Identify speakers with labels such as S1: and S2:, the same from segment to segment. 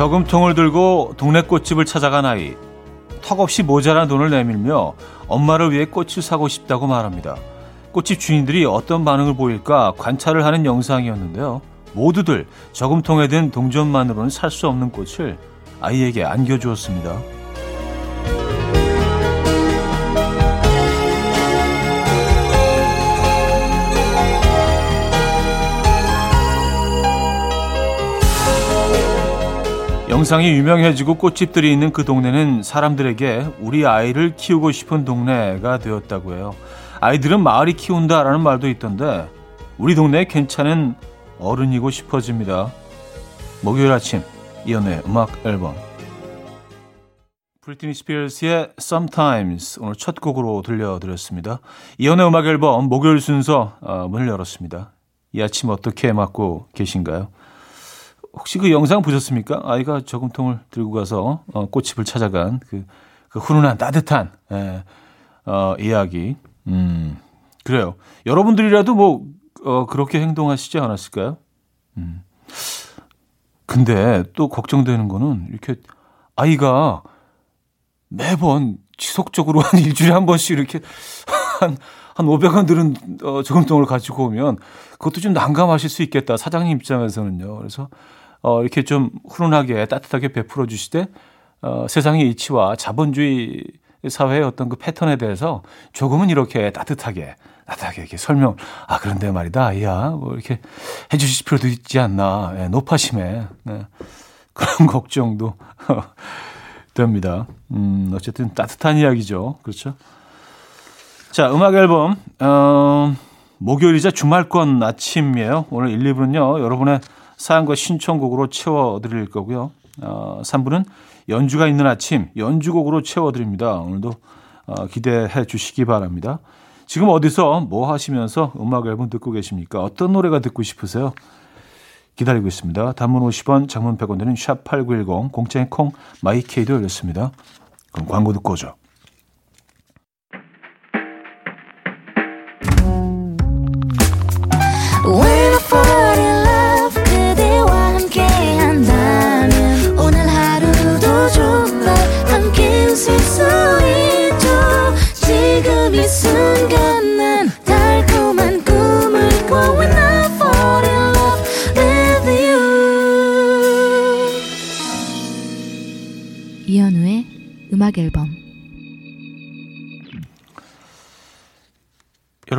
S1: 저금통을 들고 동네 꽃집을 찾아간 아이. 턱없이 모자란 돈을 내밀며 엄마를 위해 꽃을 사고 싶다고 말합니다. 꽃집 주인들이 어떤 반응을 보일까 관찰을 하는 영상이었는데요. 모두들 저금통에 든 동전만으로는 살 수 없는 꽃을 아이에게 안겨주었습니다. 영상이 유명해지고 꽃집들이 있는 그 동네는 사람들에게 우리 아이를 키우고 싶은 동네가 되었다고 해요. 아이들은 마을이 키운다라는 말도 있던데 우리 동네에 괜찮은 어른이고 싶어집니다. 목요일 아침 이연의 음악 앨범 브리트니 스피어스의 Sometimes 오늘 첫 곡으로 들려드렸습니다. 이연의 음악 앨범 목요일 순서 어, 문을 열었습니다. 이 아침 어떻게 맞고 계신가요? 혹시 그 영상 보셨습니까? 아이가 저금통을 들고 가서 어, 꽃집을 찾아간 그, 그 훈훈한 따뜻한 예, 어, 이야기. 음, 그래요. 여러분들이라도 뭐 어, 그렇게 행동하시지 않았을까요? 음. 근데 또 걱정되는 거는 이렇게 아이가 매번 지속적으로 한 일주일에 한 번씩 이렇게 한, 한 500원 들은 어, 저금통을 가지고 오면 그것도 좀 난감하실 수 있겠다. 사장님 입장에서는요. 그래서 어, 이렇게 좀 훈훈하게 따뜻하게 베풀어 주시되 어, 세상의 이치와 자본주의 사회의 어떤 그 패턴에 대해서 조금은 이렇게 따뜻하게 따뜻하게 이렇게 설명 아 그런데 말이다 아이야 뭐 이렇게 해주실 필요도 있지 않나 예, 높아심에 네. 그런 걱정도 됩니다. 음 어쨌든 따뜻한 이야기죠. 그렇죠? 자 음악 앨범 어, 목요일이자 주말권 아침이에요. 오늘 1, 2부는요 여러분의 사연과 신청곡으로 채워드릴 거고요. 어, 3부는 연주가 있는 아침 연주곡으로 채워드립니다. 오늘도 어, 기대해 주시기 바랍니다. 지금 어디서 뭐 하시면서 음악 앨범 듣고 계십니까? 어떤 노래가 듣고 싶으세요? 기다리고 있습니다. 단문 50원, 장문 100원 되는 샵8910, 공짜인 콩, 마이케이도 열렸습니다. 그럼 광고 듣고 오죠.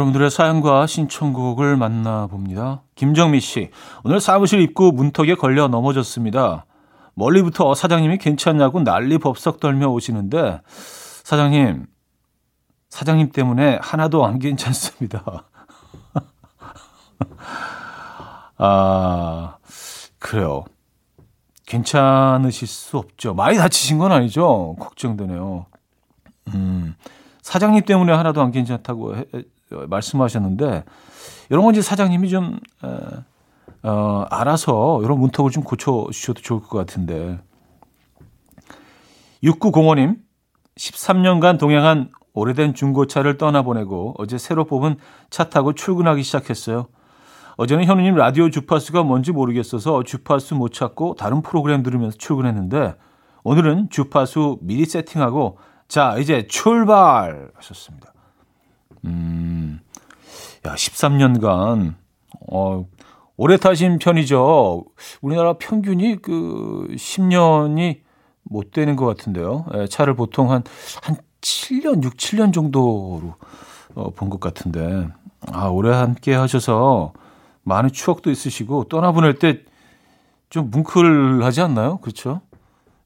S1: 여러분들의 사연과 신청곡을 만나봅니다. 김정미 씨, 오늘 사무실 입구 문턱에 걸려 넘어졌습니다. 멀리부터 사장님이 괜찮냐고 난리 법석 떨며 오시는데, 사장님, 사장님 때문에 하나도 안 괜찮습니다. 아, 그래요. 괜찮으실 수 없죠. 많이 다치신 건 아니죠? 걱정되네요. 음, 사장님 때문에 하나도 안 괜찮다고 해, 말씀하셨는데, 이런 건 이제 사장님이 좀, 에, 어, 알아서 이런 문턱을 좀 고쳐 주셔도 좋을 것 같은데. 6905님, 13년간 동행한 오래된 중고차를 떠나보내고 어제 새로 뽑은 차 타고 출근하기 시작했어요. 어제는 현우님 라디오 주파수가 뭔지 모르겠어서 주파수 못 찾고 다른 프로그램 들으면서 출근했는데 오늘은 주파수 미리 세팅하고 자 이제 출발 하셨습니다. 음, 야 13년간 어 오래 타신 편이죠. 우리나라 평균이 그 10년이 못 되는 것 같은데요. 예, 차를 보통 한, 한 7년, 6, 7년 정도로 어, 본 것 같은데. 아, 오래 함께 하셔서 많은 추억도 있으시고 떠나보낼 때 좀 뭉클하지 않나요? 그렇죠?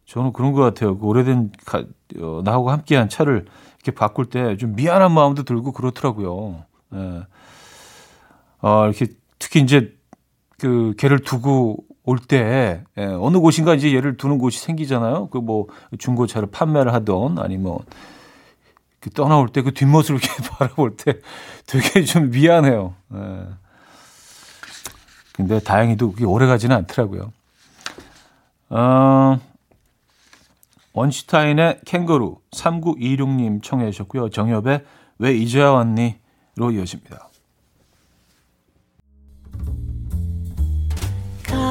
S1: 저는 그런 것 같아요. 그 오래된 가, 어, 나하고 함께한 차를 이렇게 바꿀 때 좀 미안한 마음도 들고 그렇더라고요. 예. 어, 이렇게 특히 이제 그 개를 두고 올 때, 예, 어느 곳인가 이제 얘를 두는 곳이 생기잖아요. 그 뭐 중고차를 판매를 하던 아니 뭐그 떠나올 때 그 뒷모습을 이렇게 바라볼 때 되게 좀 미안해요. 예. 근데 다행히도 그게 오래 가지는 않더라고요. 어, 원슈타인의 캥거루 3926님 청해 주셨고요. 정엽의 왜 이제야 왔니? 로 이어집니다.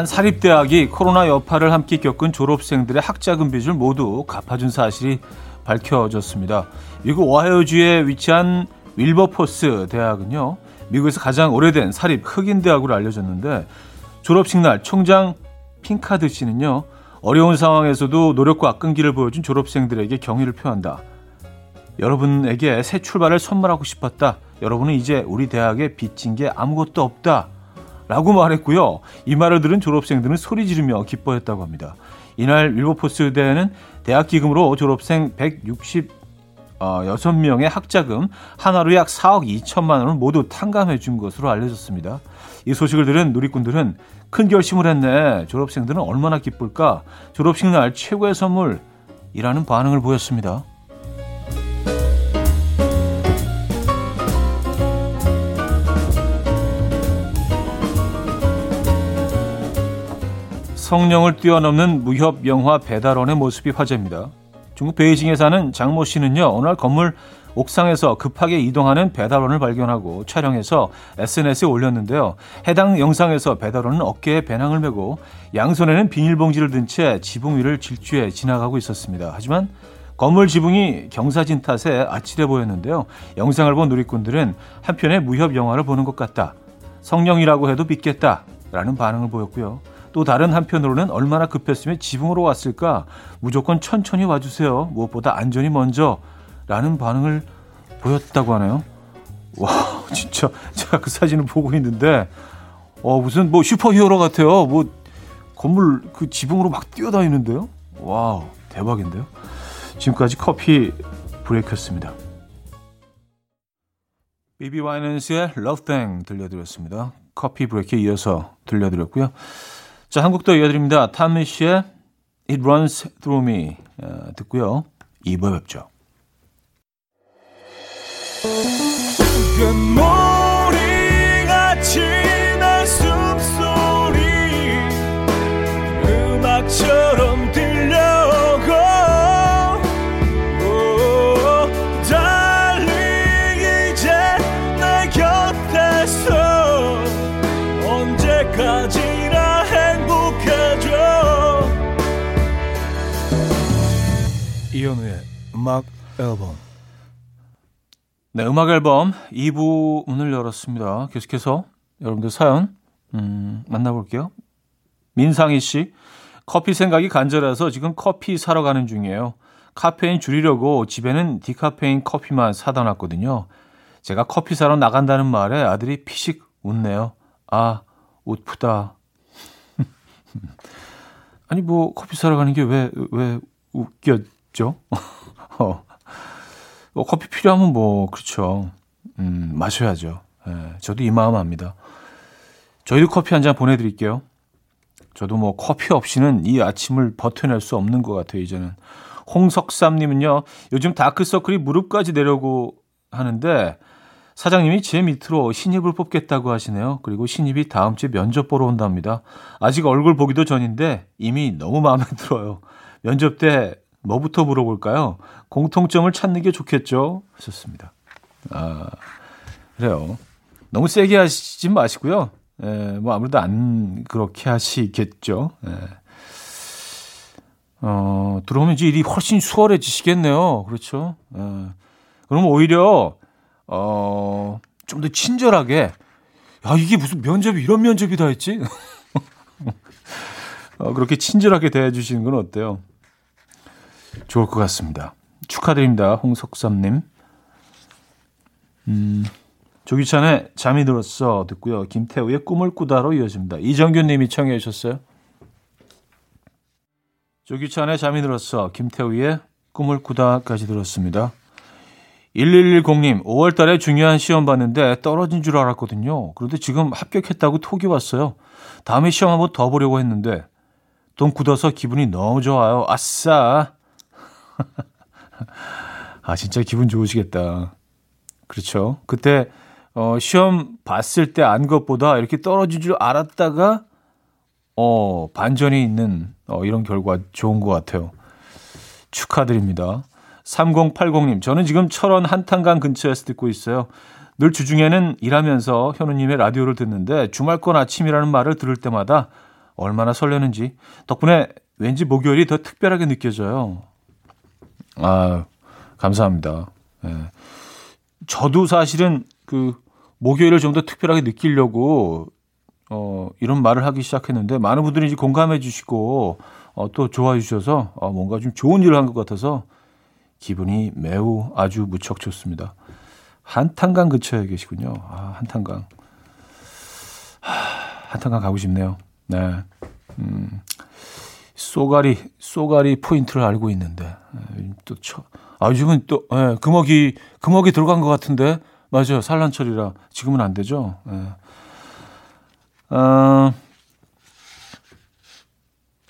S1: 한 사립대학이 코로나 여파를 함께 겪은 졸업생들의 학자금 빚을 모두 갚아준 사실이 밝혀졌습니다. 미국 오하이오주에 위치한 윌버포스 대학은요, 미국에서 가장 오래된 사립 흑인 대학으로 알려졌는데 졸업식 날 총장 핑카드 씨는요, 어려운 상황에서도 노력과 끈기를 보여준 졸업생들에게 경의를 표한다. 여러분에게 새 출발을 선물하고 싶었다. 여러분은 이제 우리 대학에 빚진 게 아무것도 없다. 라고 말했고요. 이 말을 들은 졸업생들은 소리 지르며 기뻐했다고 합니다. 이날 윌버포스 대회는 대학 기금으로 졸업생 166명의 학자금 하나로 약 4억 2천만 원을 모두 탕감해 준 것으로 알려졌습니다. 이 소식을 들은 누리꾼들은 큰 결심을 했네. 졸업생들은 얼마나 기쁠까? 졸업식 날 최고의 선물이라는 반응을 보였습니다. 성령을 뛰어넘는 무협 영화 배달원의 모습이 화제입니다. 중국 베이징에 사는 장모 씨는요, 오늘 건물 옥상에서 급하게 이동하는 배달원을 발견하고 촬영해서 SNS에 올렸는데요. 해당 영상에서 배달원은 어깨에 배낭을 메고 양손에는 비닐봉지를 든 채 지붕 위를 질주해 지나가고 있었습니다. 하지만 건물 지붕이 경사진 탓에 아찔해 보였는데요. 영상을 본 누리꾼들은 한편의 무협 영화를 보는 것 같다. 성룡이라고 해도 믿겠다. 라는 반응을 보였고요. 또 다른 한편으로는 얼마나 급했으면 지붕으로 왔을까? 무조건 천천히 와주세요. 무엇보다 안전이 먼저. 라는 반응을 보였다고 하네요. 와, 진짜 제가 그 사진을 보고 있는데, 어, 무슨 뭐 슈퍼 히어로 같아요. 뭐 건물 그 지붕으로 막 뛰어다니는데요. 와우, 대박인데요. 지금까지 커피 브레이크였습니다. 비비 와이넌스의 Love Thing 들려드렸습니다. 커피 브레이크에 이어서 들려드렸고요. 자, 한국도 이어드립니다. 타미 씨의 It Runs Through Me 어, 듣고요. 2부에 뵙죠. 이현우의 음악 앨범 네, 음악 앨범 2부 문을 열었습니다. 계속해서 여러분들 사연 음, 만나볼게요. 민상희 씨, 커피 생각이 간절해서 지금 커피 사러 가는 중이에요. 카페인 줄이려고 집에는 디카페인 커피만 사다 놨거든요. 제가 커피 사러 나간다는 말에 아들이 피식 웃네요. 아, 웃프다. 아니, 뭐, 커피 사러 가는 게 왜, 왜 웃 어. 뭐 커피 필요하면 뭐 그렇죠. 음, 마셔야죠. 예, 저도 이 마음 압니다. 저희도 커피 한 잔 보내드릴게요. 저도 뭐 커피 없이는 이 아침을 버텨낼 수 없는 것 같아요. 이제는 홍석삼님은요. 요즘 다크서클이 무릎까지 내려고 하는데 사장님이 제 밑으로 신입을 뽑겠다고 하시네요. 그리고 신입이 다음 주에 면접 보러 온답니다. 아직 얼굴 보기도 전인데 이미 너무 마음에 들어요. 면접 때 뭐부터 물어볼까요? 공통점을 찾는 게 좋겠죠? 하셨습니다. 아, 그래요. 너무 세게 하시지 마시고요. 예, 뭐 아무래도 안 그렇게 하시겠죠. 예. 어, 들어오면 이제 일이 훨씬 수월해지시겠네요. 그렇죠. 예. 그럼 오히려, 어, 좀 더 친절하게, 야, 이게 무슨 면접이 이런 면접이 다 했지? 어, 그렇게 친절하게 대해주시는 건 어때요? 좋을 것 같습니다. 축하드립니다. 홍석삼님. 음, 조기찬의 잠이 들었어 듣고요. 김태우의 꿈을 꾸다로 이어집니다. 이정균 님이 청해 주셨어요. 조기찬의 잠이 들었어. 김태우의 꿈을 꾸다까지 들었습니다. 1110님, 5월 달에 중요한 시험 봤는데 떨어진 줄 알았거든요. 그런데 지금 합격했다고 톡이 왔어요. 다음에 시험 한번 더 보려고 했는데 돈 굳어서 기분이 너무 좋아요. 아싸! 아, 진짜 기분 좋으시겠다. 그렇죠. 그때, 어, 시험 봤을 때 안 것보다 이렇게 떨어질 줄 알았다가, 어, 반전이 있는, 어, 이런 결과 좋은 것 같아요. 축하드립니다. 3080님, 저는 지금 철원 한탄강 근처에서 듣고 있어요. 늘 주중에는 일하면서 현우님의 라디오를 듣는데 주말권 아침이라는 말을 들을 때마다 얼마나 설레는지 덕분에 왠지 목요일이 더 특별하게 느껴져요. 아, 감사합니다. 예. 저도 사실은 그 목요일을 좀 더 특별하게 느끼려고 어, 이런 말을 하기 시작했는데 많은 분들이 이제 공감해 주시고 어, 또 좋아해 주셔서 어, 뭔가 좀 좋은 일을 한 것 같아서 기분이 매우 아주 무척 좋습니다. 한탄강 근처에 계시군요. 아, 한탄강. 하, 한탄강 가고 싶네요. 네. 음, 쏘가리, 쏘가리 포인트를 알고 있는데. 네, 또 쳐, 아, 요즘은 또, 예, 금어기, 금어기 들어간 것 같은데. 맞아요. 산란철이라. 지금은 안 되죠. 예. 어,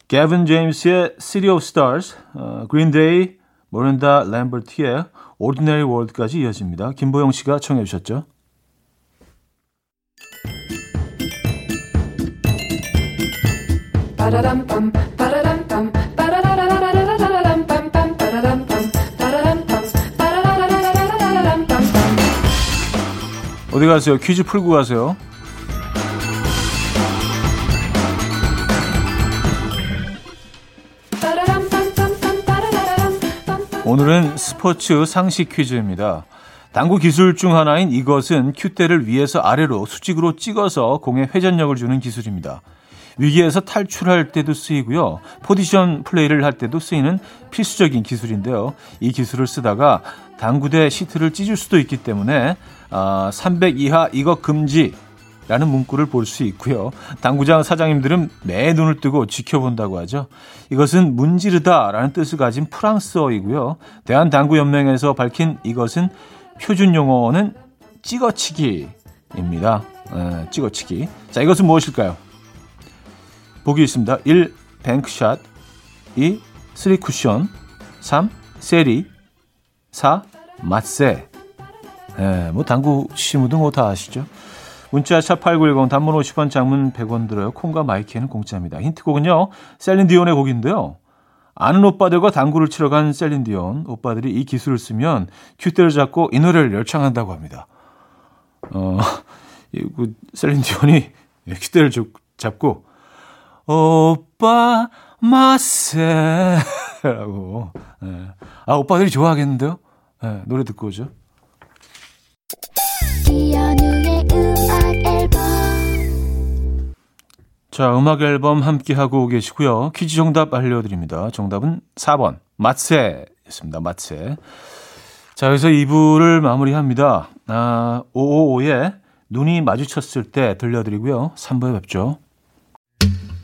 S1: 게빈 제임스의 City of Stars, 어, 그린데이, 모렌다 램버티의 Ordinary World까지 이어집니다. 김보영 씨가 청해 주셨죠. 어디 가세요? 퀴즈 풀고 가세요. 오늘은 스포츠 상식 퀴즈입니다. 당구 기술 중 하나인 이것은 큐대를 위에서 아래로 수직으로 찍어서 공에 회전력을 주는 기술입니다. 위기에서 탈출할 때도 쓰이고요. 포지션 플레이를 할 때도 쓰이는 필수적인 기술인데요. 이 기술을 쓰다가 당구대 시트를 찢을 수도 있기 때문에 아, 300 이하 이것 금지 라는 문구를 볼 수 있고요. 당구장 사장님들은 매 눈을 뜨고 지켜본다고 하죠. 이것은 문지르다라는 뜻을 가진 프랑스어이고요. 대한당구연맹에서 밝힌 이것은 표준 용어는 찍어치기입니다. 에, 찍어치기. 자, 이것은 무엇일까요? 보기 있습니다. 1. 뱅크샷 2. 3 쿠션 3. 세리 4. 마세 에, 뭐 당구 시무도 뭐다 아시죠? 문자 샵8910 단문 50원 장문 100원 들어요. 콩과 마이키는 공짜입니다. 힌트곡은요. 셀린디온의 곡인데요. 아는 오빠들과 당구를 치러 간 셀린디온 오빠들이 이 기술을 쓰면 큐대를 잡고 이 노래를 열창한다고 합니다. 어, 그 셀린디온이 큐대를 잡고 오빠 마세라고 네. 아 오빠들이 좋아하겠는데요? 네, 노래 듣고 오죠. 자, 음악 앨범 함께 하고 계시고요. 퀴즈 정답 알려드립니다. 정답은 4번 마세였습니다. 마세. 자, 여기서 2부를 마무리합니다. 아, 555에 눈이 마주쳤을 때 들려드리고요. 3부에 뵙죠.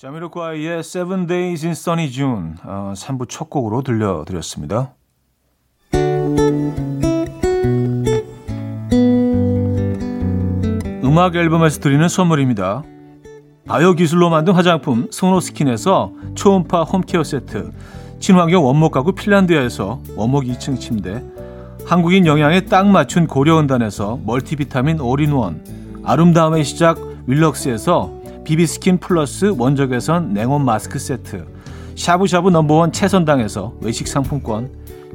S1: 자미로과의 Seven Days in Sunny June 어, 3부 첫 곡으로 들려드렸습니다. 음악 앨범에서 드리는 선물입니다. 바이오 기술로 만든 화장품 소노스킨에서 초음파 home care 세트, 친환경 원목 가구 핀란드에서 원목 2층 침대, 한국인 영양에 딱 맞춘 고려원단에서 멀티비타민 올인원, 아름다움의 시작 윌럭스에서 비비스킨 플러스 원적외선 냉온 마스크 세트, 샤브샤브 number one 채선당에서 외식 상품권,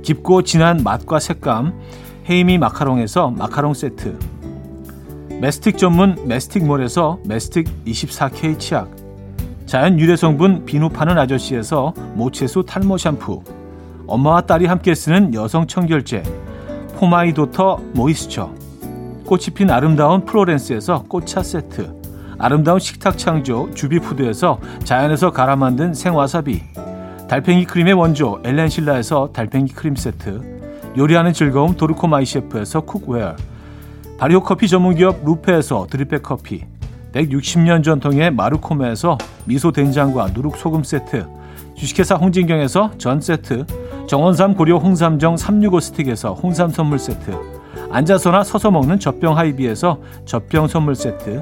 S1: 깊고 진한 맛과 색감 헤이미 마카롱에서 마카롱 세트 메스틱 전문 메스틱몰에서 메스틱 24K 치약 자연 유래 성분 비누 파는 아저씨에서 모체수 탈모 샴푸 엄마와 딸이 함께 쓰는 여성 청결제 포마이도터 모이스처 꽃이 핀 아름다운 프로렌스에서 꽃차 세트 아름다운 식탁 창조 주비푸드에서 자연에서 갈아 만든 생와사비 달팽이 크림의 원조 엘렌실라에서 달팽이 크림 세트 요리하는 즐거움 도르코 마이 셰프에서 cookware 발효 커피 전문기업 루페에서 drip bag 커피 160년 전통의 마르코메에서 미소 된장과 누룩 소금 세트 주식회사 홍진경에서 전 세트 정원삼 고려 홍삼정 365 스틱에서 홍삼 선물 세트 앉아서나 서서 먹는 젖병 하이비에서 젖병 선물 세트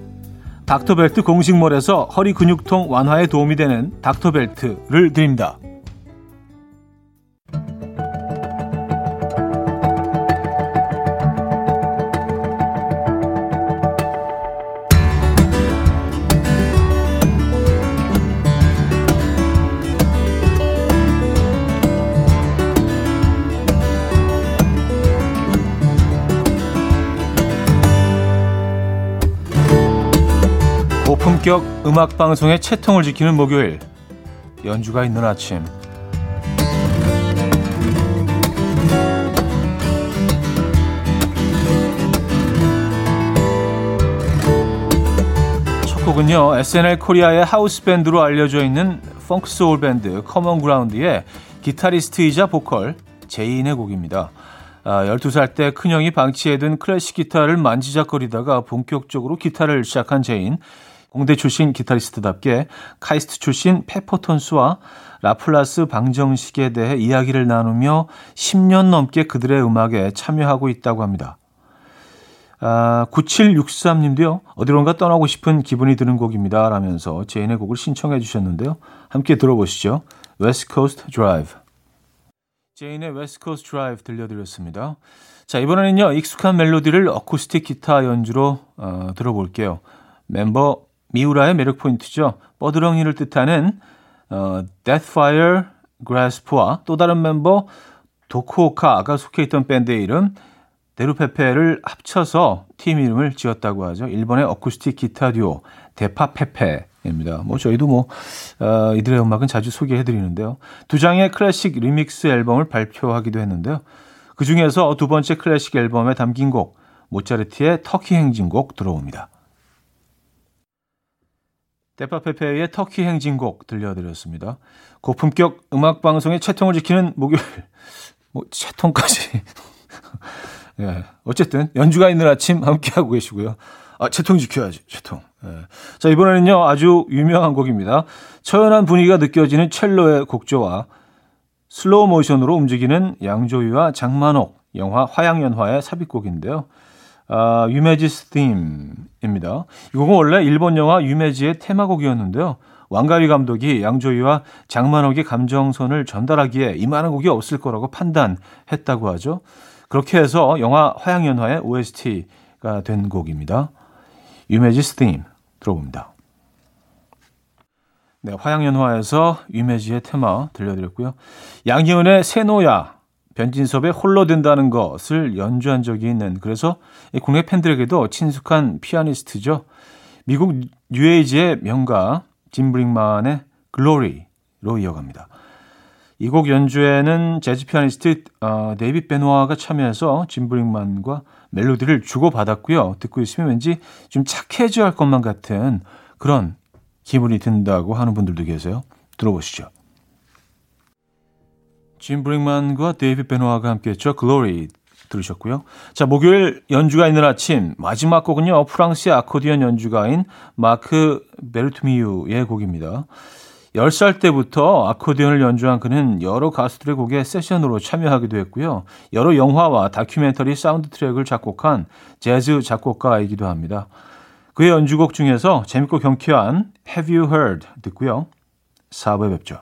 S1: 닥터벨트 공식몰에서 허리 근육통 완화에 도움이 되는 닥터벨트를 드립니다. 고품격 음악 방송의 체통을 지키는 목요일 연주가 있는 아침 첫 곡은요 SNL 코리아의 하우스 밴드로 알려져 있는 펑크 소울 밴드 커먼 그라운드의 기타리스트이자 보컬 제인의 곡입니다. 아, 12살 때 큰형이 방치해둔 클래식 기타를 만지작거리다가 본격적으로 기타를 시작한 제인. 공대 출신 기타리스트답게 카이스트 출신 페퍼톤스와 라플라스 방정식에 대해 이야기를 나누며 10년 넘게 그들의 음악에 참여하고 있다고 합니다. 아, 9763님도요. 어디론가 떠나고 싶은 기분이 드는 곡입니다. 라면서 제인의 곡을 신청해 주셨는데요. 함께 들어보시죠. West Coast Drive. 제인의 West Coast Drive 들려드렸습니다. 자, 이번에는요. 익숙한 멜로디를 어쿠스틱 기타 연주로 어, 들어볼게요. 멤버 미우라의 매력 포인트죠. 뻐드렁이를 뜻하는 어, Deathfire Grasp와 또 다른 멤버 도쿠오카가 속해 있던 밴드의 이름 데루페페를 합쳐서 팀 이름을 지었다고 하죠. 일본의 어쿠스틱 기타 듀오 데파페페입니다. 뭐 저희도 뭐 어, 이들의 음악은 자주 소개해 드리는데요. 두 장의 클래식 리믹스 앨범을 발표하기도 했는데요. 그 중에서 두 번째 클래식 앨범에 담긴 곡 모차르트의 터키 행진곡 들어봅니다. 데파페페의 터키 행진곡 들려드렸습니다. 고품격 음악 방송의 체통을 지키는 목요일 뭐 체통까지 예. 어쨌든 연주가 있는 아침 함께 하고 계시고요. 아, 체통 지켜야지, 체통. 예. 자, 이번에는요, 아주 유명한 곡입니다. 처연한 분위기가 느껴지는 첼로의 곡조와 슬로우 모션으로 움직이는 양조위와 장만옥, 영화 화양연화의 삽입곡인데요. 아, 유메지스 팀입니다. 이 곡은 원래 일본 영화 유메지의 테마곡이었는데요. 왕가위 감독이 양조위와 장만옥의 감정선을 전달하기에 이만한 곡이 없을 거라고 판단했다고 하죠. 그렇게 해서 영화 화양연화의 OST가 된 곡입니다. 유메지스 팀 들어봅니다. 네, 화양연화에서 유메지의 테마 들려드렸고요. 양희은의 세노야 변진섭의 홀로 된다는 것을 연주한 적이 있는 그래서 국내 팬들에게도 친숙한 피아니스트죠. 미국 뉴에이지의 명가 짐 브릭만의 Glory로 이어갑니다. 이 곡 연주에는 재즈 피아니스트 어, 데이빗 베노아가 참여해서 짐 브릭만과 멜로디를 주고받았고요. 듣고 있으면 왠지 좀 착해져야 할 것만 같은 그런 기분이 든다고 하는 분들도 계세요. 들어보시죠. 짐 브릭만과 데이빗 베노아가 함께했죠. Glory 들으셨고요. 자, 목요일 연주가 있는 아침 마지막 곡은요. 프랑스의 아코디언 연주가인 마크 베르투미유의 곡입니다. 10살 때부터 아코디언을 연주한 그는 여러 가수들의 곡에 세션으로 참여하기도 했고요. 여러 영화와 다큐멘터리 사운드 트랙을 작곡한 재즈 작곡가이기도 합니다. 그의 연주곡 중에서 재밌고 경쾌한 Have You Heard 듣고요. 4부에 뵙죠.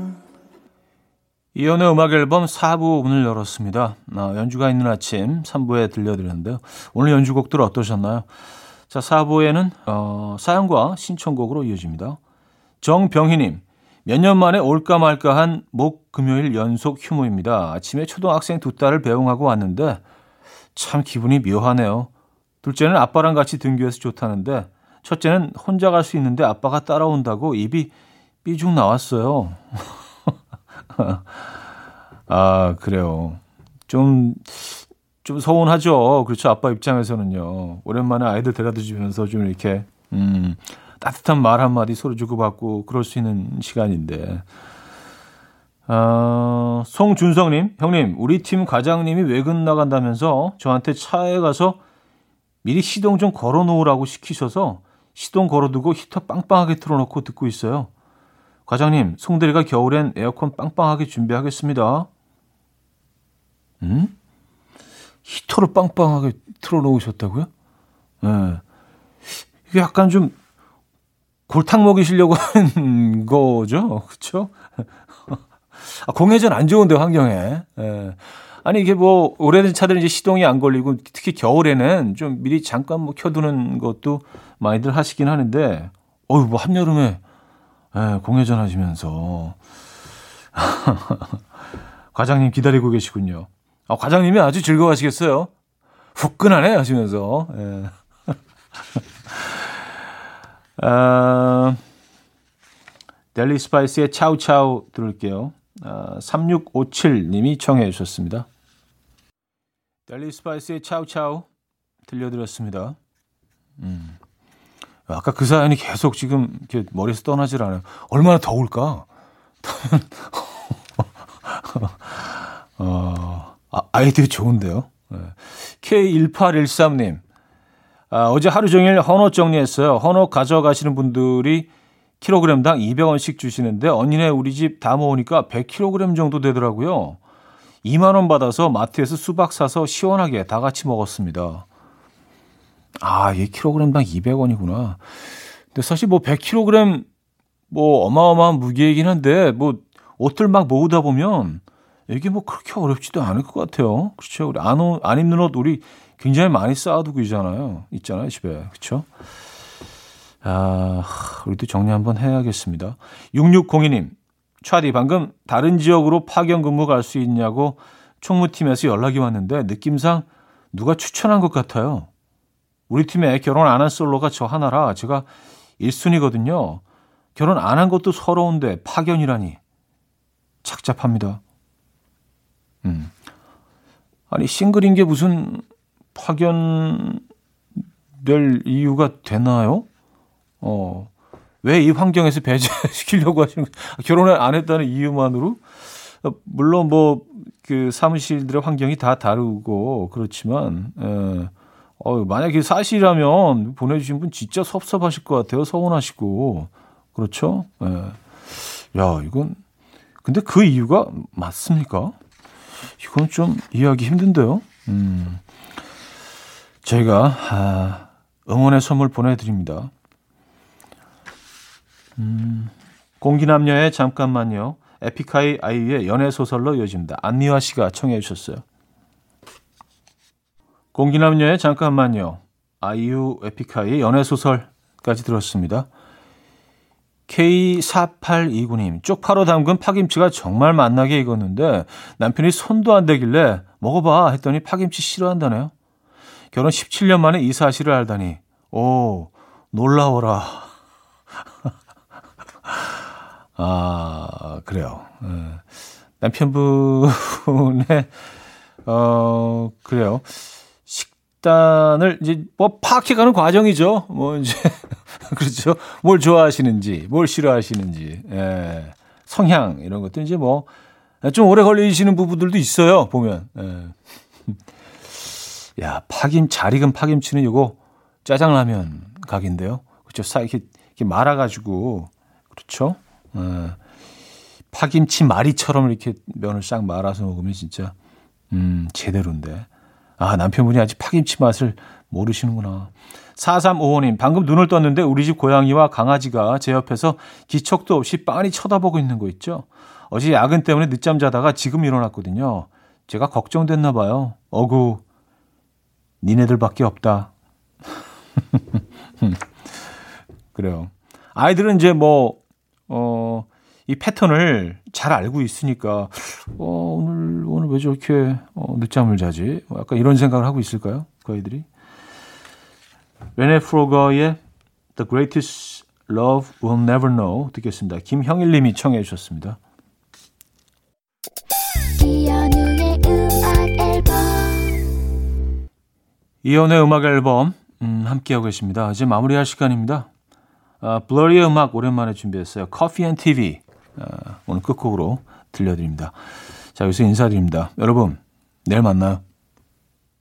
S1: 이연의 음악 앨범 4부 문을 열었습니다. 아, 연주가 있는 아침 3부에 들려드렸는데요. 오늘 연주곡들 어떠셨나요? 자, 4부에는 어, 사연과 신청곡으로 이어집니다. 정병희님, 몇 년 만에 올까 말까 한 목, 금요일 연속 휴무입니다. 아침에 초등학생 두 딸을 배웅하고 왔는데 참 기분이 묘하네요. 둘째는 아빠랑 같이 등교해서 좋다는데 첫째는 혼자 갈 수 있는데 아빠가 따라온다고 입이 삐죽 나왔어요. 아, 그래요. 좀, 좀 서운하죠. 그렇죠. 아빠 입장에서는요. 오랜만에 아이들 데려다 주면서 좀 이렇게, 음, 따뜻한 말 한마디 서로 주고받고 그럴 수 있는 시간인데. 어, 송준성님, 형님, 우리 팀 과장님이 외근 나간다면서 저한테 차에 가서 미리 시동 좀 걸어 놓으라고 시키셔서 시동 걸어두고 히터 빵빵하게 틀어놓고 듣고 있어요. 과장님, 송대리가 겨울엔 에어컨 빵빵하게 준비하겠습니다. 음? 히터를 빵빵하게 틀어놓으셨다고요? 예. 네. 이게 약간 좀 골탕 먹이시려고 하는 거죠? 그쵸? 아, 공회전 안 좋은데, 환경에. 예. 아니, 이게 뭐, 오래된 차들은 이제 시동이 안 걸리고, 특히 겨울에는 좀 미리 잠깐 뭐 켜두는 것도 많이들 하시긴 하는데, 어휴, 뭐, 한여름에 네, 공회전 하시면서. 과장님 기다리고 계시군요. 아, 과장님이 아주 즐거워 하시겠어요. 후끈하네 하시면서. 예. 아, 델리 스파이스의 차우차우 들을게요. 아, 3657님이 청해 주셨습니다. 델리 스파이스의 차우차우 들려드렸습니다. 음. 아까 그 사연이 계속 지금 이렇게 머리에서 떠나질 않아요. 얼마나 더울까? 어, 아, 아이들이 좋은데요. 네. K1813님. 아, 어제 하루 종일 헌옷 정리했어요. 헌옷 가져가시는 분들이 킬로그램당 200원씩 주시는데 언니네 우리 집 다 모으니까 100kg 정도 되더라고요. 2만 원 받아서 마트에서 수박 사서 시원하게 다 같이 먹었습니다. 아, 이게 킬로그램당 200원이구나. 근데 사실 뭐 100kg 뭐 어마어마한 무게이긴 한데 뭐 옷들 막 모으다 보면 이게 뭐 그렇게 어렵지도 않을 것 같아요. 그렇죠? 우리 안, 오, 안 입는 옷 우리 굉장히 많이 쌓아두고 있잖아요. 있잖아요, 집에. 그렇죠? 아, 우리도 정리 한번 해야겠습니다. 6602님, 차디 방금 다른 지역으로 파견 근무 갈 수 있냐고 총무팀에서 연락이 왔는데 느낌상 누가 추천한 것 같아요. 우리 팀에 결혼 안 한 솔로가 저 하나라 제가 1순위거든요. 결혼 안 한 것도 서러운데 파견이라니. 착잡합니다. 음. 아니, 싱글인 게 무슨 파견 될 이유가 되나요? 어, 왜 이 환경에서 배제시키려고 하시는, 결혼을 안 했다는 이유만으로? 물론 뭐, 그 사무실들의 환경이 다 다르고, 그렇지만, 에, 어, 만약에 사실이라면 보내주신 분 진짜 섭섭하실 것 같아요. 서운하시고. 그렇죠? 예. 야, 이건, 근데 그 이유가 맞습니까? 이건 좀 이해하기 힘든데요. 음. 저희가, 아, 응원의 선물 보내드립니다. 음, 공기남녀의 잠깐만요. 에픽하이 아이유의 연애소설로 이어집니다. 안미화 씨가 청해 주셨어요. 공기남녀의 잠깐만요. 아이유 에픽하이의 연애소설까지 들었습니다. K4829님, 쪽파로 담근 파김치가 정말 맛나게 익었는데 남편이 손도 안 대길래 먹어봐 했더니 파김치 싫어한다네요. 결혼 17년 만에 이 사실을 알다니, 오, 놀라워라. 아, 그래요. 네. 남편분의, 어, 그래요. 식단을 이제 뭐 파악해가는 과정이죠. 뭐 이제 그렇죠. 뭘 좋아하시는지, 뭘 싫어하시는지, 예. 성향 이런 것도 이제 뭐 좀 오래 걸리시는 부부들도 있어요. 보면. 예. 야 파김 잘 익은 파김치는 이거 짜장라면 각인데요. 그렇죠. 싹 이렇게, 이렇게 말아가지고 그렇죠. 예. 파김치 마리처럼 이렇게 면을 싹 말아서 먹으면 진짜 음 제대로인데. 아 남편분이 아직 파김치 맛을 모르시는구나. 4355님, 방금 눈을 떴는데 우리 집 고양이와 강아지가 제 옆에서 기척도 없이 빤히 쳐다보고 있는 거 있죠? 어제 야근 때문에 늦잠 자다가 지금 일어났거든요. 제가 걱정됐나 봐요. 어구, 니네들밖에 없다. 그래요. 아이들은 이제 뭐, 어, 이 패턴을 잘 알고 있으니까, 어, 오늘, 오늘 왜 저렇게, 어, 늦잠을 자지? 뭐 약간 이런 생각을 하고 있을까요? 그 아이들이? 레네 프로거의 The Greatest Love We'll Never Know 듣겠습니다. 김형일 님이 청해 주셨습니다.
S2: 이연우의 음악 앨범
S1: 이연의 음악 앨범 음, 함께하고 계십니다. 이제 마무리할 시간입니다. 아, 블러리의 음악 오랜만에 준비했어요. Coffee and TV 아, 오늘 끝곡으로 들려드립니다. 자 여기서 인사드립니다. 여러분 내일 만나요.